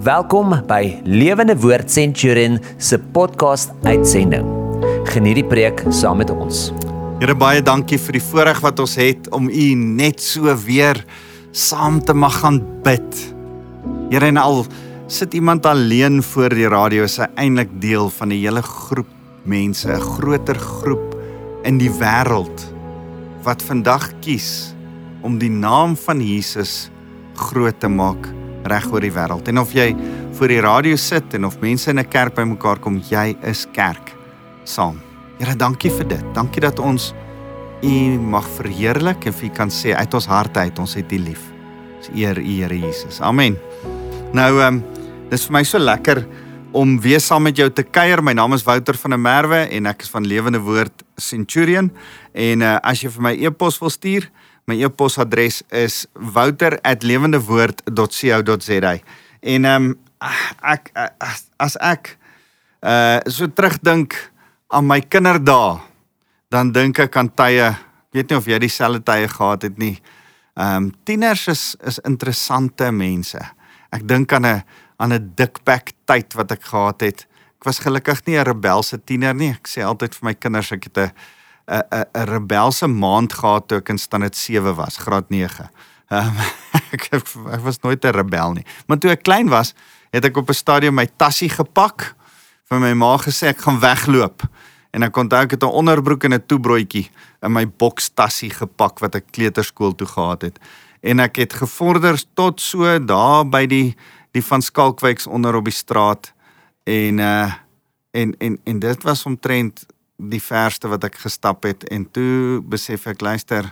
Welkom by Lewende Woord Centurion se podcast uitsending. Geniet die preek saam met ons. Here baie dankie vir die voorreg wat ons het om U net so weer saam te mag gaan bid. Here en al sit iemand alleen voor die radio is hy eintlik deel van 'n hele groep mense, 'n groter groep in die wêreld wat vandag kies om die naam van Jesus groot te maak reg oor die wêreld. En of jy voor die radio sit en of mense in 'n kerk bymekaar kom, jy is kerk saam. Here, dankie vir dit. Dankie dat ons U mag verheerlik en vir U kan sê uit ons harte uit ons het U lief. Ons eer U, Here Jesus. Amen. Nou ehm um, dis vir my so lekker om weer saam met jou te kuier. My naam is Wouter van der Merwe en ek is van Lewende Woord Centurion. En uh, as jy vir my e-pos wil stuur, My e-posadres is wouter@lewendewoord.co.za. En ehm um, ek as, as ek uh so terugdink aan my kinderdae, dan dink ek aan tye, ek weet nie of jy dieselfde tye gehad het nie. Ehm um, tieners is is interessante mense. Ek dink aan 'n aan 'n dikpak tyd wat ek gehad het. Ek was gelukkig nie 'n rebelse tiener nie. Ek sê altyd vir my kinders ek het 'n 'n 'n 'n rebelse maand gehad toe ek in standaard 7 was, graad 9. Um, ek ek was nooit 'n rebel nie. Maar toe ek klein was, het ek op 'n stadium my tassie gepak, vir my ma gesê ek gaan wegloop. En ek ek het 'n onderbroek en 'n toebroodjie in my bokstassie gepak wat ek kleuterskool toe gehad het. En ek het gevorder tot so daar by die die van Skalkwyks onder op die straat en uh en en en dit was omtrent die verste wat ek gestap het en toe besef ek luister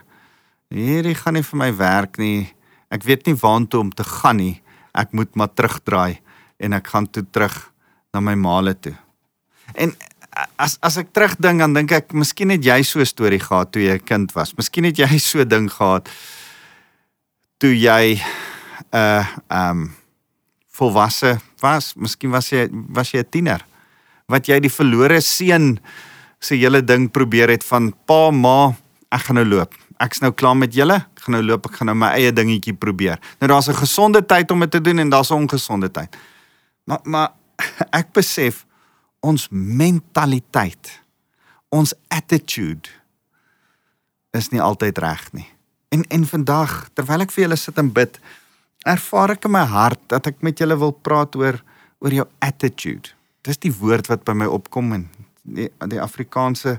hierdie gaan nie vir my werk nie. Ek weet nie waantoe om te gaan nie. Ek moet maar terugdraai en ek gaan toe terug na my maale toe. En as as ek terugdink dan dink ek miskien het jy so 'n storie gehad toe jy 'n kind was. Miskien het jy so 'n ding gehad toe jy 'n uh, ehm um, volwasse was. Miskien was jy was jy 'n tiener wat jy die verlore seun se hele ding probeer het van pa ma ek gaan nou loop. Ek's nou klaar met julle. Ek gaan nou loop. Ek gaan nou my eie dingetjie probeer. Nou daar's 'n gesonde tyd om dit te doen en daar's 'n ongesonde tyd. Maar maar ek besef ons mentaliteit, ons attitude is nie altyd reg nie. En en vandag terwyl ek vir julle sit en bid, ervaar ek in my hart dat ek met julle wil praat oor oor jou attitude. Dis die woord wat by my opkom en die die Afrikaanse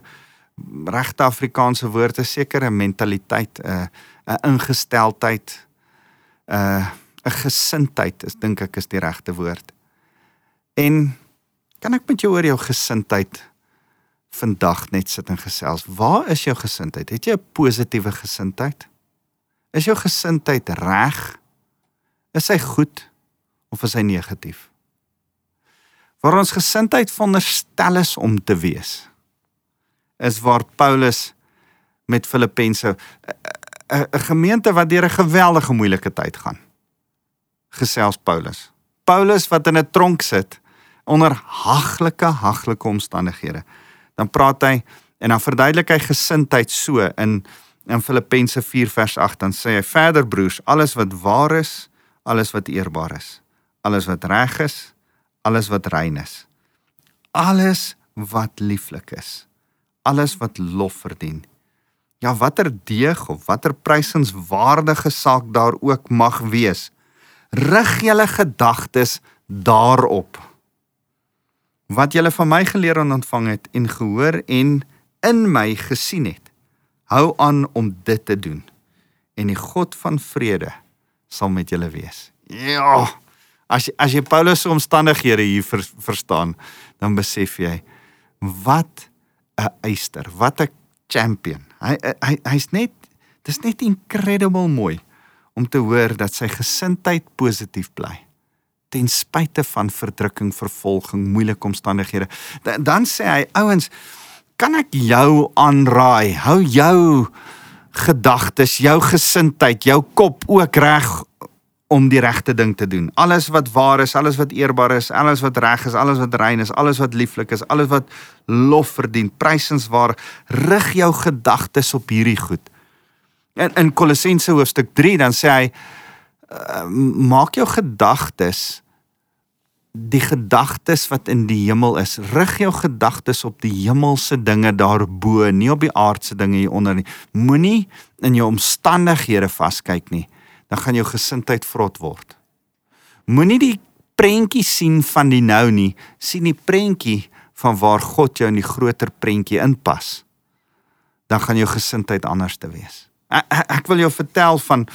regte Afrikaanse woord is seker 'n mentaliteit, 'n 'n ingesteldheid, 'n 'n gesindheid, is dink ek is die regte woord. En kan ek met jou oor jou gesindheid vandag net sit en gesels? Waar is jou gesindheid? Het jy 'n positiewe gesindheid? Is jou gesindheid reg? Is hy goed of is hy negatief? Waar ons gesindheid veronderstel is om te wees is waar Paulus met Filippense 'n gemeente wat deur 'n geweldige moeilike tyd gaan gesels Paulus. Paulus wat in 'n tronk sit onder haglike haglike omstandighede. Dan praat hy en dan verduidelik hy gesindheid so in in Filippense 4 vers 8 dan sê hy verder broers alles wat waar is alles wat eerbaar is alles wat reg is alles wat rein is. Alles wat lieflik is. Alles wat lof verdien. Ja, watter deeg of watter prysenswaardige saak daar ook mag wees, rig julle gedagtes daarop. Wat julle van my geleer en ontvang het en gehoor en in my gesien het, hou aan om dit te doen. En die God van vrede sal met julle wees. Ja, as jy, as jy Paulus se omstandighede hier ver, verstaan, dan besef jy wat 'n eyster, wat 'n champion. Hy hy hy's net dis net incredible mooi om te hoor dat sy gesindheid positief bly ten spyte van verdrukking, vervolging, moeilike omstandighede. Dan, dan sê hy, ouens, kan ek jou aanraai? Hou jou gedagtes, jou gesindheid, jou kop ook reg om die regte ding te doen. Alles wat waar is, alles wat eerbaar is, alles wat reg is, alles wat rein is, alles wat lieflik is, alles wat lof verdien, prysenswaar, rig jou gedagtes op hierdie goed. In in Kolossense hoofstuk 3 dan sê hy uh, maak jou gedagtes die gedagtes wat in die hemel is. Rig jou gedagtes op die hemelse dinge daarbo, nie op die aardse dinge hier onder nie. Moenie in jou omstandighede vaskyk nie. Dan gaan jou gesindheid vrot word. Moenie die prentjie sien van die nou nie, sien die prentjie van waar God jou in die groter prentjie inpas. Dan gaan jou gesindheid anders te wees. Ek, ek wil jou vertel van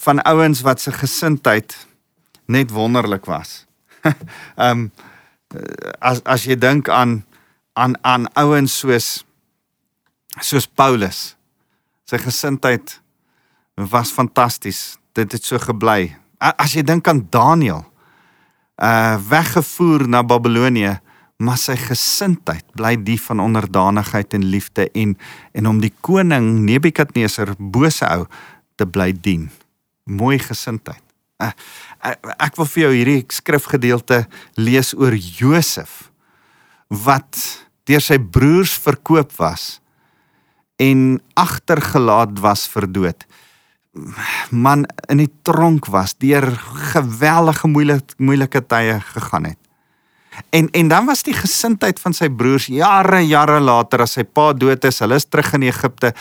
van ouens wat se gesindheid net wonderlik was. Ehm um, as as jy dink aan aan aan ouens soos soos Paulus. Sy gesindheid was fantasties. Dit het so gebly. As jy dink aan Daniël, uh weggevoer na Babelonie, maar sy gesindheid bly die van onderdanigheid en liefde en en om die koning Nebukadneser bose ou te bly dien. Mooi gesindheid. Uh, ek wil vir jou hierdie skrifgedeelte lees oor Josef wat deur sy broers verkoop was en agtergelaat was vir dood. Man in die tronk was deur geweldige moeilike moeilike tye gegaan het. En en dan was die gesindheid van sy broers jare jare later as sy pa dood is, hulle is terug in Egipte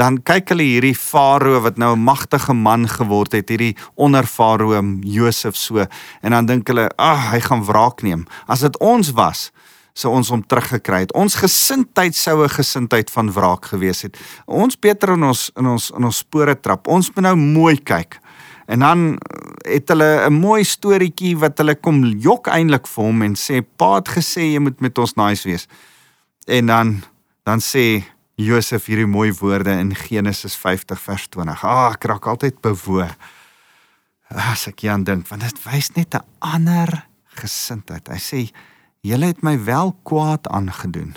dan kyk hulle hierdie farao wat nou 'n magtige man geword het, hierdie onder farao Josef so en dan dink hulle, "Ag, oh, hy gaan wraak neem. As dit ons was, sou ons hom teruggekry het. Ons gesindheid sou 'n gesindheid van wraak gewees het. Ons beter in ons in ons in ons spore trap. Ons moet nou mooi kyk." En dan het hulle 'n mooi storieetjie wat hulle kom jok eintlik vir hom en sê pa het gesê jy moet met ons nice wees. En dan dan sê Josef hierdie mooi woorde in Genesis 50 vers 20. Ah, ek raak altyd bewoog. As ek hieraan dink, want dit wys net 'n ander gesindheid. Hy sê: "Julle het my wel kwaad aangedoen,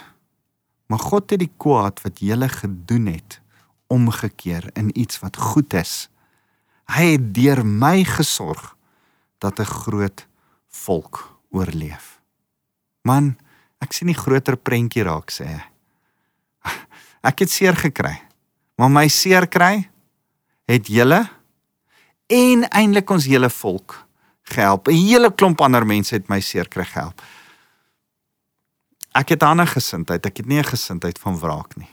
maar God het die kwaad wat julle gedoen het omgekeer in iets wat goed is. Hy het deur my gesorg dat 'n groot volk oorleef." Man, ek sien die groter prentjie raak sê hy. Ek het seer gekry. Maar my seer kry het julle en eintlik ons hele volk gehelp. 'n Hele klomp ander mense het my seer kry gehelp. Ek het 'n ander gesindheid. Ek het nie 'n gesindheid van wraak nie.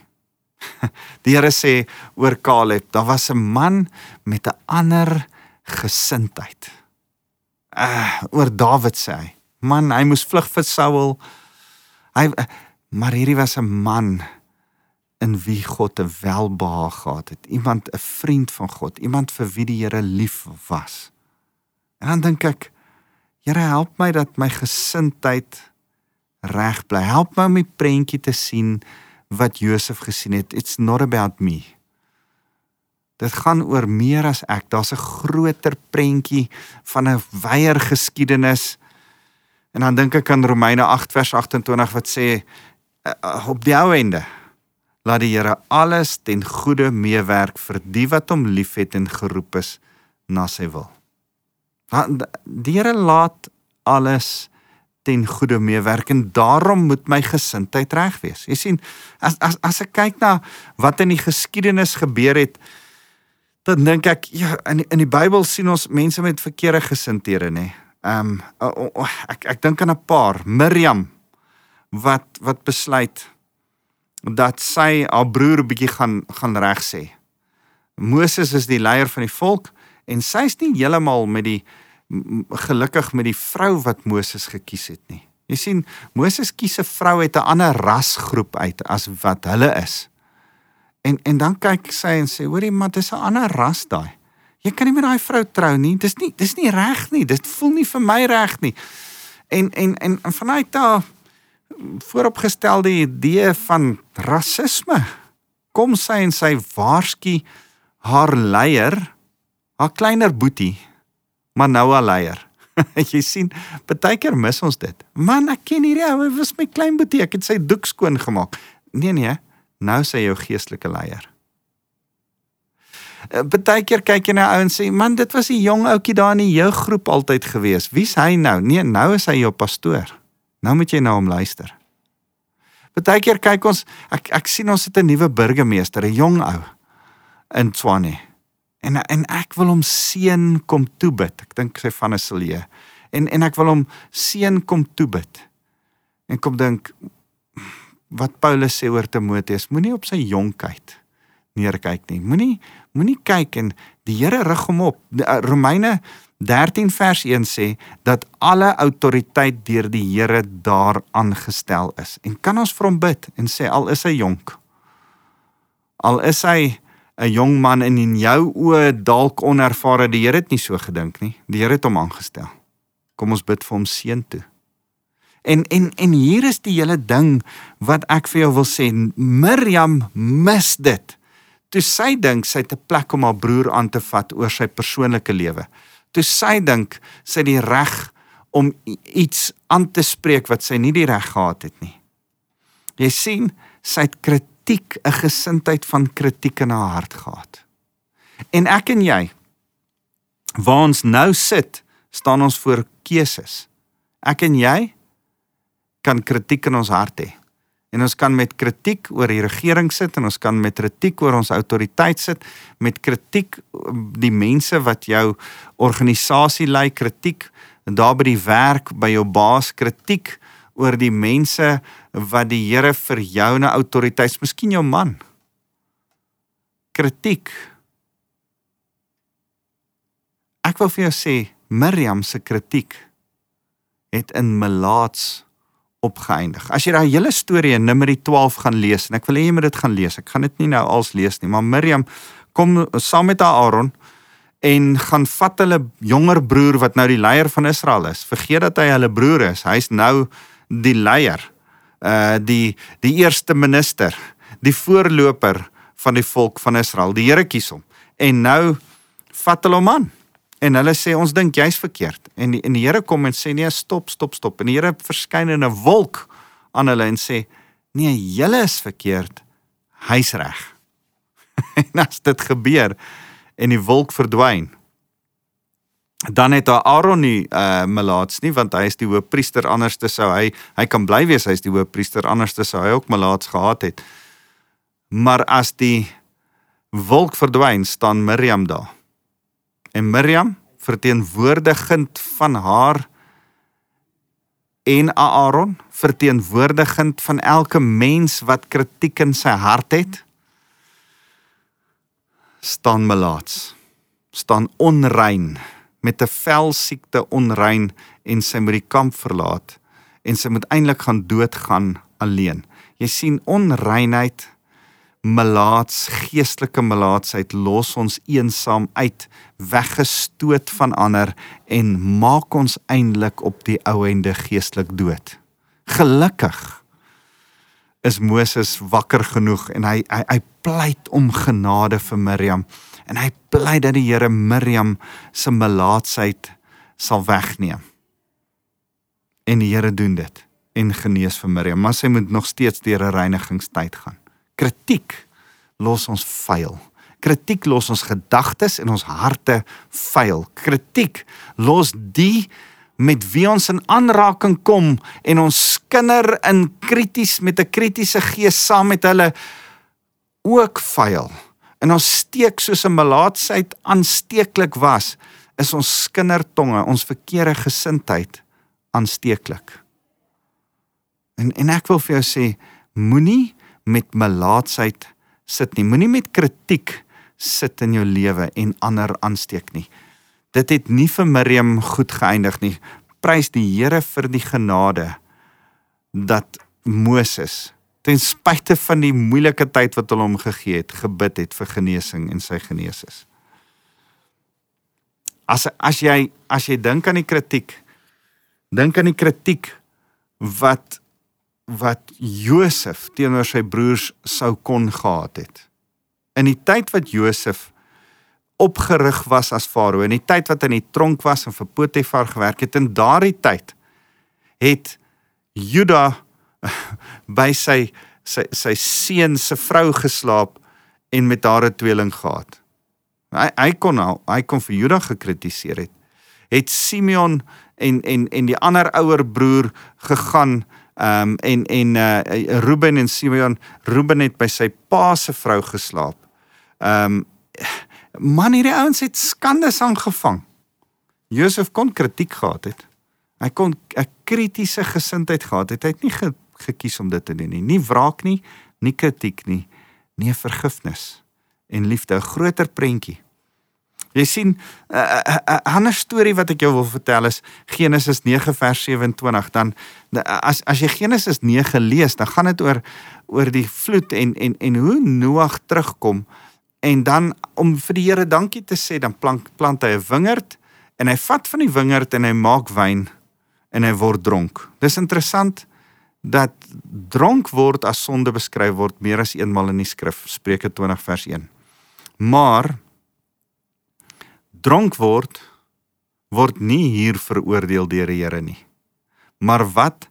Die Here sê oor Caleb, daar was 'n man met 'n ander gesindheid. Uh, oor Dawid sê hy, man, hy moes vlug vir Saul. Hy maar hierdie was 'n man in wie God 'n welbehaag gehad het. Iemand 'n vriend van God, iemand vir wie die Here lief was. En dan dink ek, Here help my dat my gesindheid reg bly. Help my om die prentjie te sien wat Josef gesien het. It's not about me. Dit gaan oor meer as ek. Daar's 'n groter prentjie van 'n wyeer geskiedenis. En dan dink ek aan Romeine 8 vers 28 wat sê uh, op die ou einde laat die Here alles ten goeie meewerk vir die wat hom liefhet en geroep is na sy wil. Want die Here laat alles ten goeie meewerk en daarom moet my gesindheid reg wees. Jy sien, as as as ek kyk na wat in die geskiedenis gebeur het, dan dink ek ja, in in die Bybel sien ons mense met verkeerde gesindhede, nê. Ehm ek ek dink aan 'n paar, Miriam wat wat besluit dat sy haar broer 'n bietjie gaan gaan reg sê. Moses is die leier van die volk en sy's nie heeltemal met die gelukkig met die vrou wat Moses gekies het nie. Jy sien, Moses kies 'n vrou uit 'n ander rasgroep uit as wat hulle is. En en dan kyk sy en sê, "Hoorie, maar dis 'n ander ras daai. Jy kan nie met daai vrou trou nie. Dis nie dis nie reg nie. Dit voel nie vir my reg nie." En en en, en vanuit daai vooropgestelde idee van rasisme. Kom sy en sy waarsku haar leier, haar kleiner boetie, maar nou haar leier. jy sien, baie keer mis ons dit. Man, ek ken hierdie ou, hy was my klein boetie, ek het sy doek skoon gemaak. Nee nee, nou sy jou geestelike leier. Baie eh, keer kyk jy na ou en sê, "Man, dit was 'n jong ouetjie daar in die jeuggroep altyd gewees. Wie's hy nou?" Nee, nou is hy jou pastoor. Nou moet jy na hom luister. Partykeer kyk ons ek ek sien ons het 'n nuwe burgemeester, 'n jong ou in Tshwane. En en ek wil hom seën kom toebid. Ek dink sy van Iselie. En en ek wil hom seën kom toebid. En kom dink wat Paulus sê oor Timoteus, moenie op sy jonkheid neerkyk nie. Moenie moenie kyk en die Here rig hom op. Eh, Romeine 13 vers 1 sê dat alle autoriteit deur die Here daar aangestel is. En kan ons vir hom bid en sê al is hy jonk. Al is hy 'n jong man en in jou oë dalk onervare, die Here het nie so gedink nie. Die Here het hom aangestel. Kom ons bid vir hom seën toe. En en en hier is die hele ding wat ek vir jou wil sê. Miriam mis dit. Toe sy dink sy het 'n plek om haar broer aan te vat oor sy persoonlike lewe toe sy dink sy die reg om iets aan te spreek wat sy nie die reg gehad het nie. Jy sien, sy het kritiek, 'n gesindheid van kritiek in haar hart gehad. En ek en jy waar ons nou sit, staan ons voor keuses. Ek en jy kan kritiek in ons hart hê. En ons kan met kritiek oor die regering sit en ons kan met kritiek oor ons autoriteit sit, met kritiek die mense wat jou organisasie lei, kritiek daar by die werk by jou baas, kritiek oor die mense wat die Here vir jou 'n autoriteit, miskien jou man. Kritiek. Ek wil vir jou sê Miriam se kritiek het in Melaats opgeëindig. As jy daai hele storie in Numeri 12 gaan lees en ek wil hê jy moet dit gaan lees. Ek gaan dit nie nou als lees nie, maar Miriam kom saam met haar Aaron en gaan vat hulle jonger broer wat nou die leier van Israel is. Vergeet dat hy hulle broer is. Hy's nou die leier. Uh die die eerste minister, die voorloper van die volk van Israel. Die Here kies hom. En nou vat hulle hom aan en hulle sê ons dink jy's verkeerd en die, en die Here kom en sê nee stop stop stop en die Here verskyn in 'n wolk aan hulle en sê nee julle is verkeerd hy's reg en as dit gebeur en die wolk verdwyn dan het Aaron nie uh melaats nie want hy is die hoofpriester anders te sou hy hy kan bly wees hy's die hoofpriester anders te sou hy ook melaats gehad het. Maar as die wolk verdwyn staan Miriam daar. En Miriam verteenwoordigend van haar en Aaron verteenwoordigend van elke mens wat kritiek in sy hart het staan melaats staan onrein met 'n velsiekte onrein en sy moet die kamp verlaat en sy moet eintlik gaan doodgaan alleen. Jy sien onreinheid melaats geestelike melaatsheid los ons eensaam uit weggestoot van ander en maak ons eintlik op die ou ende geestelik dood. Gelukkig is Moses wakker genoeg en hy hy, hy pleit om genade vir Miriam en hy pleit dat die Here Miriam se melaatsheid sal wegneem en die Here doen dit en genees vir Miriam maar sy moet nog steeds deur 'n reinigingstyd gaan Kritiek los ons vuil. Kritiek los ons gedagtes en ons harte vuil. Kritiek los die met wie ons in aanraking kom en ons skinder in krities met 'n kritiese gees saam met hulle ook vuil. En ons steek soos 'n melaatsheid aansteeklik was, is ons skindertonge, ons verkeerde gesindheid aansteeklik. En en ek wil vir jou sê, moenie met melaatsheid sit nie. Moenie met kritiek sit in jou lewe en ander aansteek nie. Dit het nie vir Miriam goed geëindig nie. Prys die Here vir die genade dat Moses ten spyte van die moeilike tyd wat hulle hom gegee het, gebid het vir genesing en sy genees is. As as jy as jy dink aan die kritiek, dink aan die kritiek wat wat Josef teenoor sy broers sou kon gehad het. In die tyd wat Josef opgerig was as farao, in die tyd wat hy in die tronk was en vir Potifar gewerk het, in daardie tyd het Juda by sy sy sy seun se vrou geslaap en met haar 'n tweeling gehad. Hy hy kon nou, hy kon vir Juda gekritiseer het. Het Simeon en en en die ander ouer broer gegaan Ehm um, en en uh Ruben en Simeon, Ruben het by sy pa se vrou geslaap. Ehm um, man hierdie ouens het skandes aangevang. Josef kon kritiek gehad het. Hy kon 'n kritiese gesindheid gehad het. Hy het nie ge, gekies om dit te doen nie. Nie wraak nie, nie kritiek nie, nie vergifnis en liefde, 'n groter prentjie. Jy sien 'n uh, uh, uh, ander storie wat ek jou wil vertel is Genesis 9 vers 27. Dan as as jy Genesis 9 lees, dan gaan dit oor oor die vloed en en en hoe Noag terugkom en dan om vir die Here dankie te sê, dan plant plant hy 'n wingerd en hy vat van die wingerd en hy maak wyn en hy word dronk. Dis interessant dat dronk word as sonde beskryf word meer as eenmal in die skrif Spreuke 20 vers 1. Maar dronk word word nie hier veroordeel deur die Here nie. Maar wat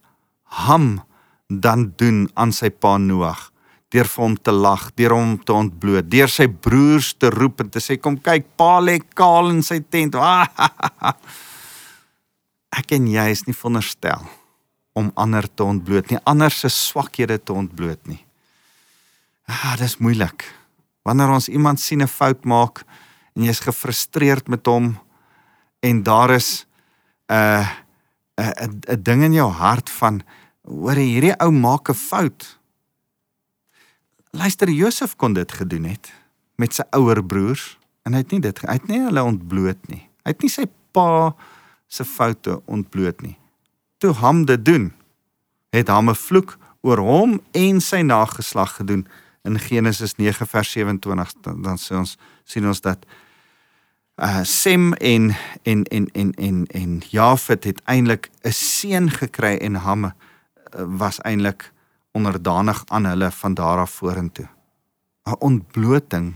Ham dan doen aan sy pa Noag deur vir hom te lag, deur hom te ontbloot, deur sy broers te roep en te sê kom kyk, pa lê kaal in sy tent. Ek en jy is nie veronderstel om ander te ontbloot nie, ander se swakhede te ontbloot nie. Ah, dis moeilik. Wanneer ons iemand sien 'n fout maak en jy's gefrustreerd met hom en daar is 'n uh, 'n 'n ding in jou hart van hoor hierdie ou maak 'n fout. Luister, Josef kon dit gedoen het met sy ouer broers en hy het nie dit hy het nie hulle ontbloot nie. Hy het nie sy pa se foute ontbloot nie toe Ham dit doen, het Ham 'n vloek oor hom en sy nageslag gedoen in Genesis 9 vers 27 dan, dan sê ons sien ons dat uh Sem en en en en en en Jafet het eintlik 'n seun gekry en Ham uh, was eintlik onderdanig aan hulle van daar af vorentoe. 'n Ontbloting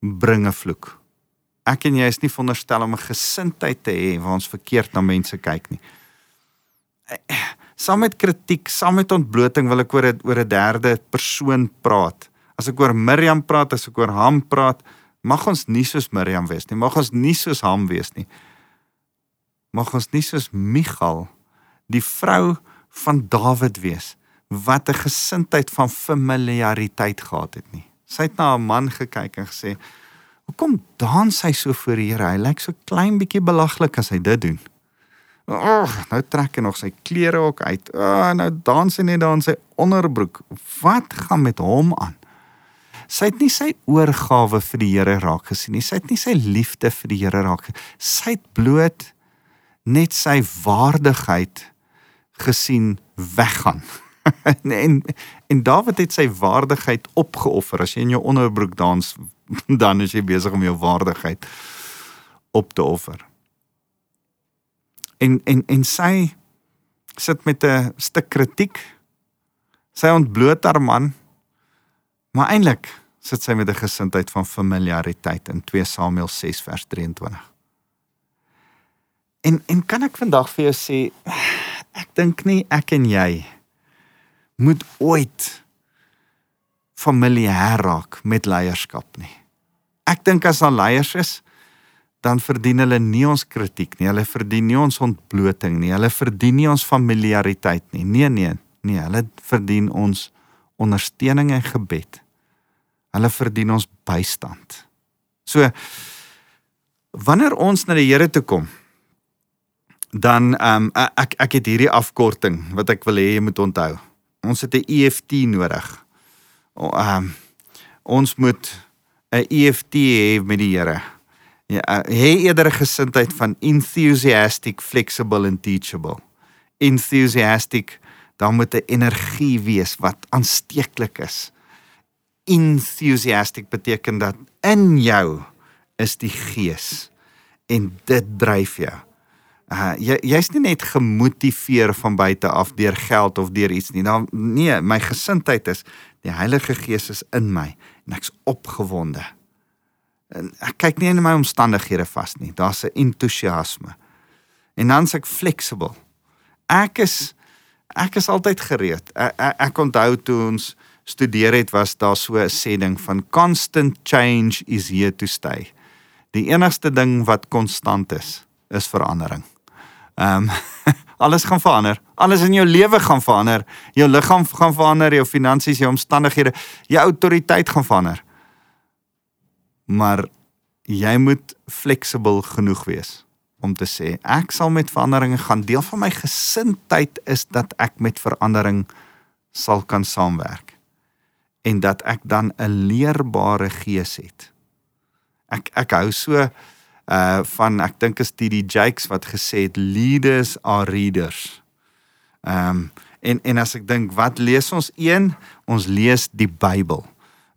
bring 'n vloek ek en jy is nie veronderstel om 'n gesindheid te hê waar ons verkeerd na mense kyk nie. Saam met kritiek, saam met ontbloting wil ek oor 'n oor 'n derde persoon praat. As ek oor Miriam praat, as ek oor Ham praat, mag ons nie soos Miriam wees nie. Mag ons nie soos Ham wees nie. Mag ons nie soos Michal, die vrou van Dawid wees wat 'n gesindheid van familiariteit gehad het nie. Sy het na haar man gekyk en gesê, Hoekom dans hy so voor die Here? Hy lyk so klein bietjie belaglik as hy dit doen. Ag, oh, nou trek hy nog sy klere ook uit. Oh, nou dans hy net daar in sy onderbroek. Wat gaan met hom aan? Sy het nie sy oorgawe vir die Here raak gesien nie. Sy het nie sy liefde vir die Here raak. Sy het bloot net sy waardigheid gesien weggaan. en, en en Dawid het sy waardigheid opgeoffer. As jy in jou onderbroek dans, dan is jy besig om jou waardigheid op te offer. En en en sy sit met 'n stuk kritiek. Sy ontbloot haar man. Maar eintlik sit sy met 'n gesindheid van familiariteit in 2 Samuel 6 vers 23. En en kan ek vandag vir jou sê ek dink nie ek en jy moet ooit familier raak met leierskap nie. Ek dink as daar leiers is, dan verdien hulle nie ons kritiek nie. Hulle verdien nie ons ontbloting nie. Hulle verdien nie ons familiariteit nie. Nee nee, nee, hulle verdien ons ondersteuning en gebed. Hulle verdien ons bystand. So wanneer ons na die Here toe kom, dan ehm um, ek ek het hierdie afkorting wat ek wil hê jy moet onthou. Ons het 'n EFT nodig. Ehm um, ons moet 'n EFT hê met die Here. Ja, hê eerder 'n gesindheid van enthusiastic, flexible and teachable. Enthusiastic, dan moet 'n energie wees wat aansteeklik is. Enthusiastic beteken dat in jou is die gees en dit dryf jou. Uh jy jy's nie net gemotiveer van buite af deur geld of deur iets nie. Dan nee, my gesindheid is die Heilige Gees is in my en ek's opgewonde. En ek kyk nie in my omstandighede vas nie. Daar's 'n entoesiasme. En dan's ek flexible. Ek is ek is altyd gereed. Ek, ek, ek onthou toe ons studeer het was daar so 'n sê ding van constant change is here to stay. Die enigste ding wat konstant is, is verandering. Ehm um, alles gaan verander. Alles in jou lewe gaan verander. Jou liggaam gaan verander, jou finansies, jou omstandighede, jou autoriteit gaan verander. Maar jy moet flexible genoeg wees om te sê ek sal met veranderinge gaan. Deel van my gesindheid is dat ek met verandering sal kan saamwerk en dat ek dan 'n leerbare gees het. Ek ek hou so uh van ek dink is dit die Jakes wat gesê het leaders are readers. Ehm um, en en as ek dink wat lees ons een ons lees die Bybel.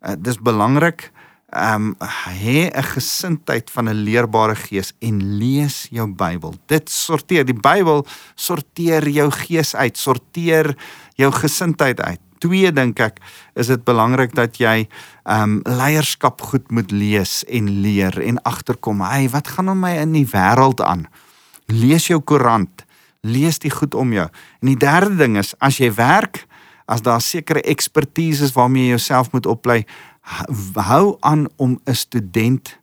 Uh, dis belangrik ehm um, hê 'n gesindheid van 'n leerbare gees en lees jou Bybel. Dit sorteer die Bybel sorteer jou gees uit, sorteer jou gesindheid uit. Twee dink ek is dit belangrik dat jy ehm um, leierskap goed moet lees en leer en agterkom, hey, wat gaan om my in die wêreld aan? Lees jou koerant, lees die goed om jou. En die derde ding is as jy werk, as daar sekere ekspertise is waarmee jy jouself moet oplei, hou aan om 'n student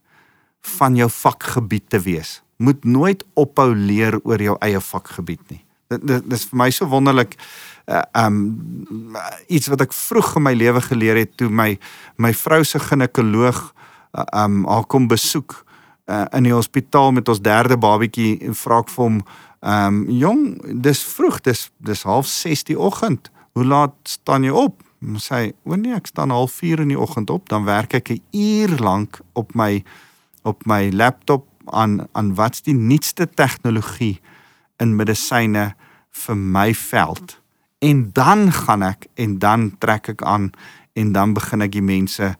van jou vakgebied te wees. Moet nooit ophou leer oor jou eie vakgebied nie. Dit dit is vir my so wonderlik uh, um iets wat ek vroeg in my lewe geleer het toe my my vrou se ginekoloog uh, um haar kom besoek uh, in die hospitaal met ons derde babatjie en vra ek vir hom um jong dis vroeg dis dis half 6 die oggend. Hoe laat staan jy op? Sê o nee ek staan half 4 in die oggend op dan werk ek 'n uur lank op my op my laptop aan aan wat's die nuutste tegnologie in medisyne vir my veld en dan gaan ek en dan trek ek aan en dan begin ek die mense eh,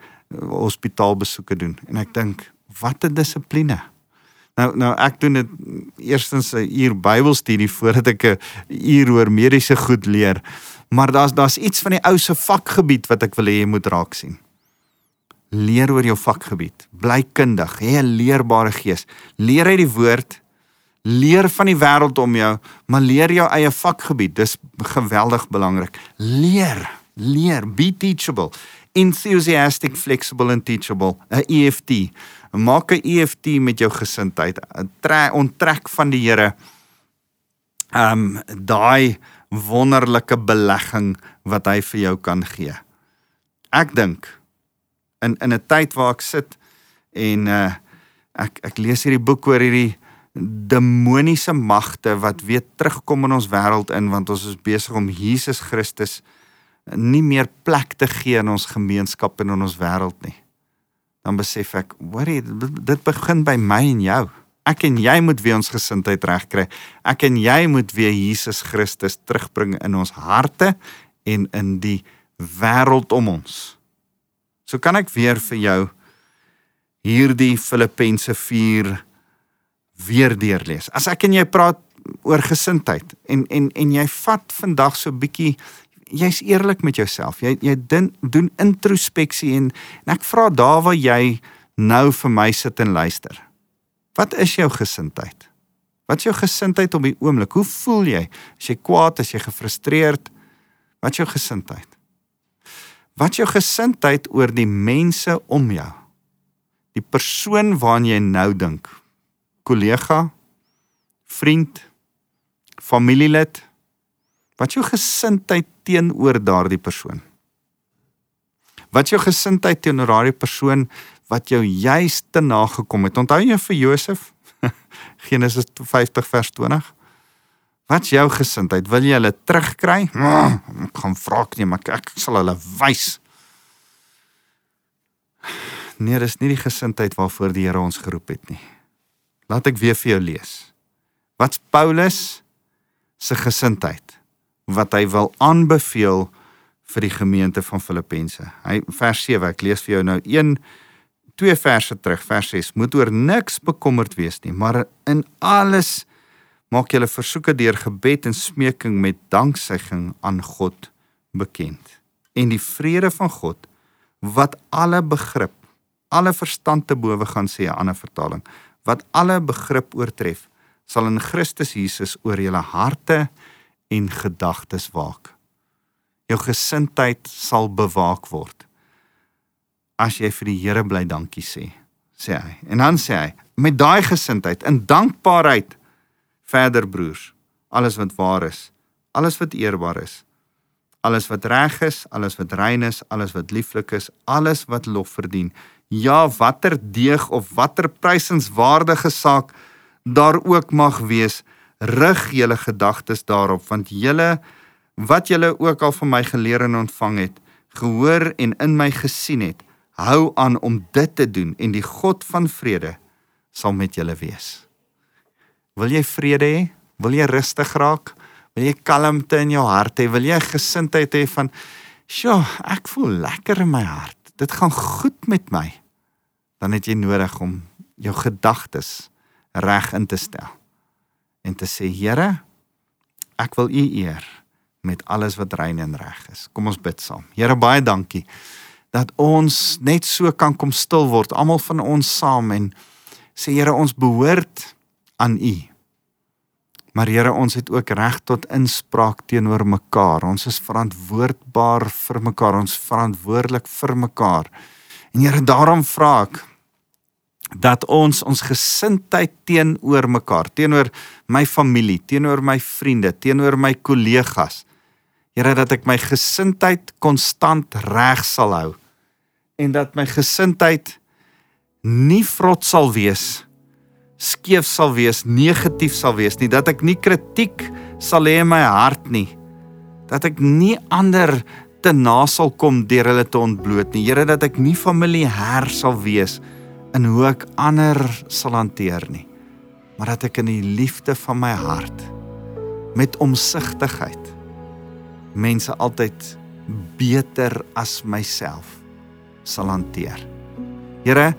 hospitaalbesoeke doen en ek dink wat 'n dissipline nou nou ek doen dit eerstens 'n uur Bybelstudie voordat ek 'n uur oor mediese goed leer Maar daar's daar's iets van die ou se vakgebied wat ek wil hê jy moet raak sien. Leer oor jou vakgebied. Bly kundig, hê 'n leerbare gees. Leer uit die woord, leer van die wêreld om jou, maar leer jou eie vakgebied. Dis geweldig belangrik. Leer, leer, be teachable. Enthusiastic, flexible and teachable. 'n EFT. Maak 'n EFT met jou gesindheid. Trek onttrek van die Here. Um, daai wonderlike belegging wat hy vir jou kan gee. Ek dink in in 'n tyd waar ek sit en uh ek ek lees hierdie boek oor hierdie demoniese magte wat weer terugkom in ons wêreld in want ons is besig om Jesus Christus nie meer plek te gee in ons gemeenskap en in ons wêreld nie. Dan besef ek, hoorie, dit begin by my en jou ek en jy moet weer ons gesindheid regkry. Ek en jy moet weer Jesus Christus terugbring in ons harte en in die wêreld om ons. So kan ek weer vir jou hierdie Filippense 4 weer deurlees. As ek en jy praat oor gesindheid en en en jy vat vandag so 'n bietjie jy's eerlik met jouself. Jy jy din, doen introspeksie en, en ek vra daar waar jy nou vir my sit en luister. Wat is jou gesindheid? Wat is jou gesindheid op die oomblik? Hoe voel jy? As jy kwaad, as jy gefrustreerd, wat is jou gesindheid? Wat is jou gesindheid oor die mense om jou? Die persoon waaraan jy nou dink. Kollega, vriend, familielid. Wat jou gesindheid teenoor daardie persoon? Wat jou gesindheid teenoor daardie persoon wat jou juis te nagekom het. Onthou jy vir Josef? Genesis 50 vers 20. Wat's jou gesindheid? Wil jy hulle terugkry? Ek gaan vra ek nie, maar ek sal hulle wys. Nee, dis nie die gesindheid waarvoor die Here ons geroep het nie. Laat ek weer vir jou lees. Wat's Paulus se gesindheid wat hy wil aanbeveel vir die gemeente van Filippense. Hy vers 7, ek lees vir jou nou twee verse terug, vers 6. Moet oor niks bekommerd wees nie, maar in alles maak julle versoeke deur gebed en smeking met danksegging aan God bekend. En die vrede van God wat alle begrip, alle verstand te bowe gaan sê 'n ander vertaling, wat alle begrip oortref, sal in Christus Jesus oor julle harte en gedagtes waak. Jou gesindheid sal bewaak word as jy vir die Here bly dankie sê, sê hy. En dan sê hy, met daai gesindheid in dankbaarheid verder broers, alles wat waar is, alles wat eerbaar is, alles wat reg is, alles wat rein is, alles wat lieflik is, alles wat lof verdien. Ja, watter deeg of watter prysenswaardige saak daar ook mag wees, rig julle gedagtes daarop want julle wat julle ook al van my geleer en ontvang het, gehoor en in my gesien het, hou aan om dit te doen en die God van vrede sal met julle wees. Wil jy vrede hê? Wil jy rustig raak? Wil jy kalmte in jou hart hê? Wil jy gesindheid hê van, "Sjoe, ek voel lekker in my hart. Dit gaan goed met my." Dan het jy nodig om jou gedagtes reg in te stel en te sê, "Here, ek wil U eer met alles wat rein en reg is." Kom ons bid saam. Here, baie dankie dat ons net so kan kom stil word, almal van ons saam en sê Here, ons behoort aan U. Maar Here, ons het ook reg tot inspraak teenoor mekaar. Ons is verantwoordbaar vir mekaar. Ons verantwoordelik vir mekaar. En Here, daarom vra ek dat ons ons gesindheid teenoor mekaar, teenoor my familie, teenoor my vriende, teenoor my kollegas, Here dat ek my gesindheid konstant reg sal hou en dat my gesindheid nie vrot sal wees skeef sal wees, negatief sal wees nie, dat ek nie kritiek sal hê in my hart nie. Dat ek nie ander te na sal kom deur hulle te ontbloot nie. Here dat ek nie familieer sal wees in hoe ek ander sal hanteer nie. Maar dat ek in die liefde van my hart met omsigtigheid mense altyd beter as myself sal hanteer. Here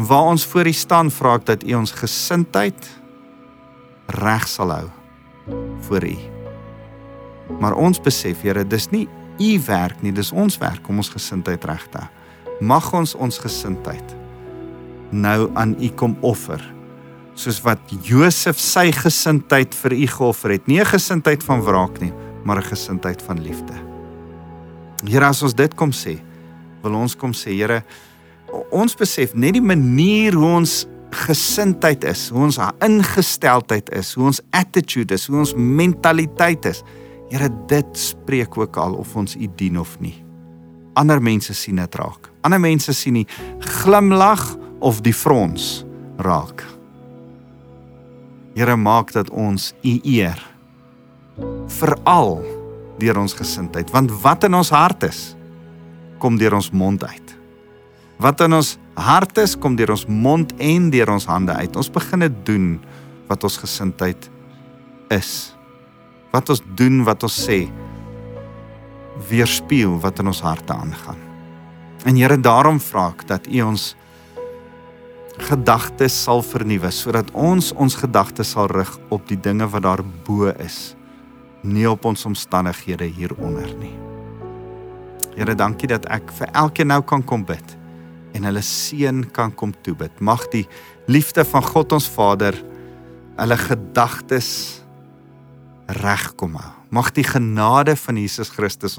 waar ons voor U staan, vra ek dat U ons gesindheid reg sal hou voor U. Maar ons besef, Here, dis nie U werk nie, dis ons werk om ons gesindheid reg te hou. Mag ons ons gesindheid nou aan U kom offer, soos wat Josef sy gesindheid vir U geoffer het, nie 'n gesindheid van wraak nie, maar 'n gesindheid van liefde. Here, as ons dit kom sê, wil ons kom sê, Here, ons besef net die manier hoe ons gesindheid is, hoe ons ingesteldheid is, hoe ons attitude is, hoe ons mentaliteit is. Here, dit spreek ook al of ons U dien of nie. Ander mense sien dit raak. Ander mense sien die glimlag of die frons raak. Here, maak dat ons U eer. Veral deur ons gesindheid, want wat in ons hart is, kom deur ons mond uit. Wat in ons hart is, kom deur ons mond en deur ons hande uit. Ons begin dit doen wat ons gesindheid is. Wat ons doen, wat ons sê, weerspieël wat in ons harte aangaan. En Here, daarom vra ek dat U ons gedagtes sal vernuwe sodat ons ons gedagtes sal rig op die dinge wat daar bo is, nie op ons omstandighede hieronder nie. Here, dankie dat ek vir elkeen nou kan kom bid en hulle seën kan kom toebid. Mag die liefde van God ons Vader hulle gedagtes regkom hou. Mag die genade van Jesus Christus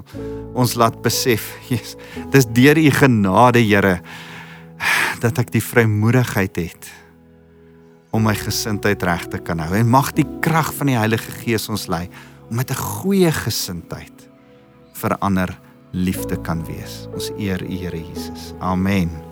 ons laat besef, Jesus, dis deur u genade, Here, dat ek die vrymoedigheid het om my gesindheid reg te kan hou. En mag die krag van die Heilige Gees ons lei om met 'n goeie gesindheid verander liefde kan wees. Ons eer U Here Jesus. Amen.